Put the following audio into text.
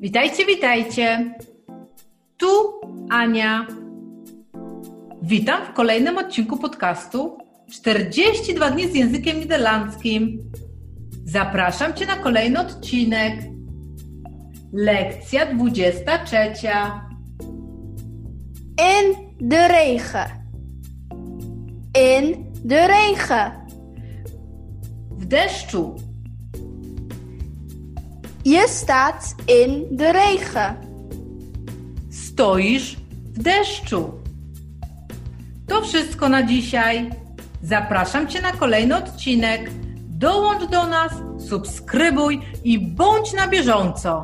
Witajcie, witajcie. Tu Ania. Witam w kolejnym odcinku podcastu 42 dni z językiem niderlandzkim. Zapraszam Cię na kolejny odcinek. Lekcja 23. In de regen. In de regen. W deszczu. Je staat in de regen. Stoisz w deszczu. To wszystko na dzisiaj. Zapraszam Cię na kolejny odcinek. Dołącz do nas, subskrybuj i bądź na bieżąco.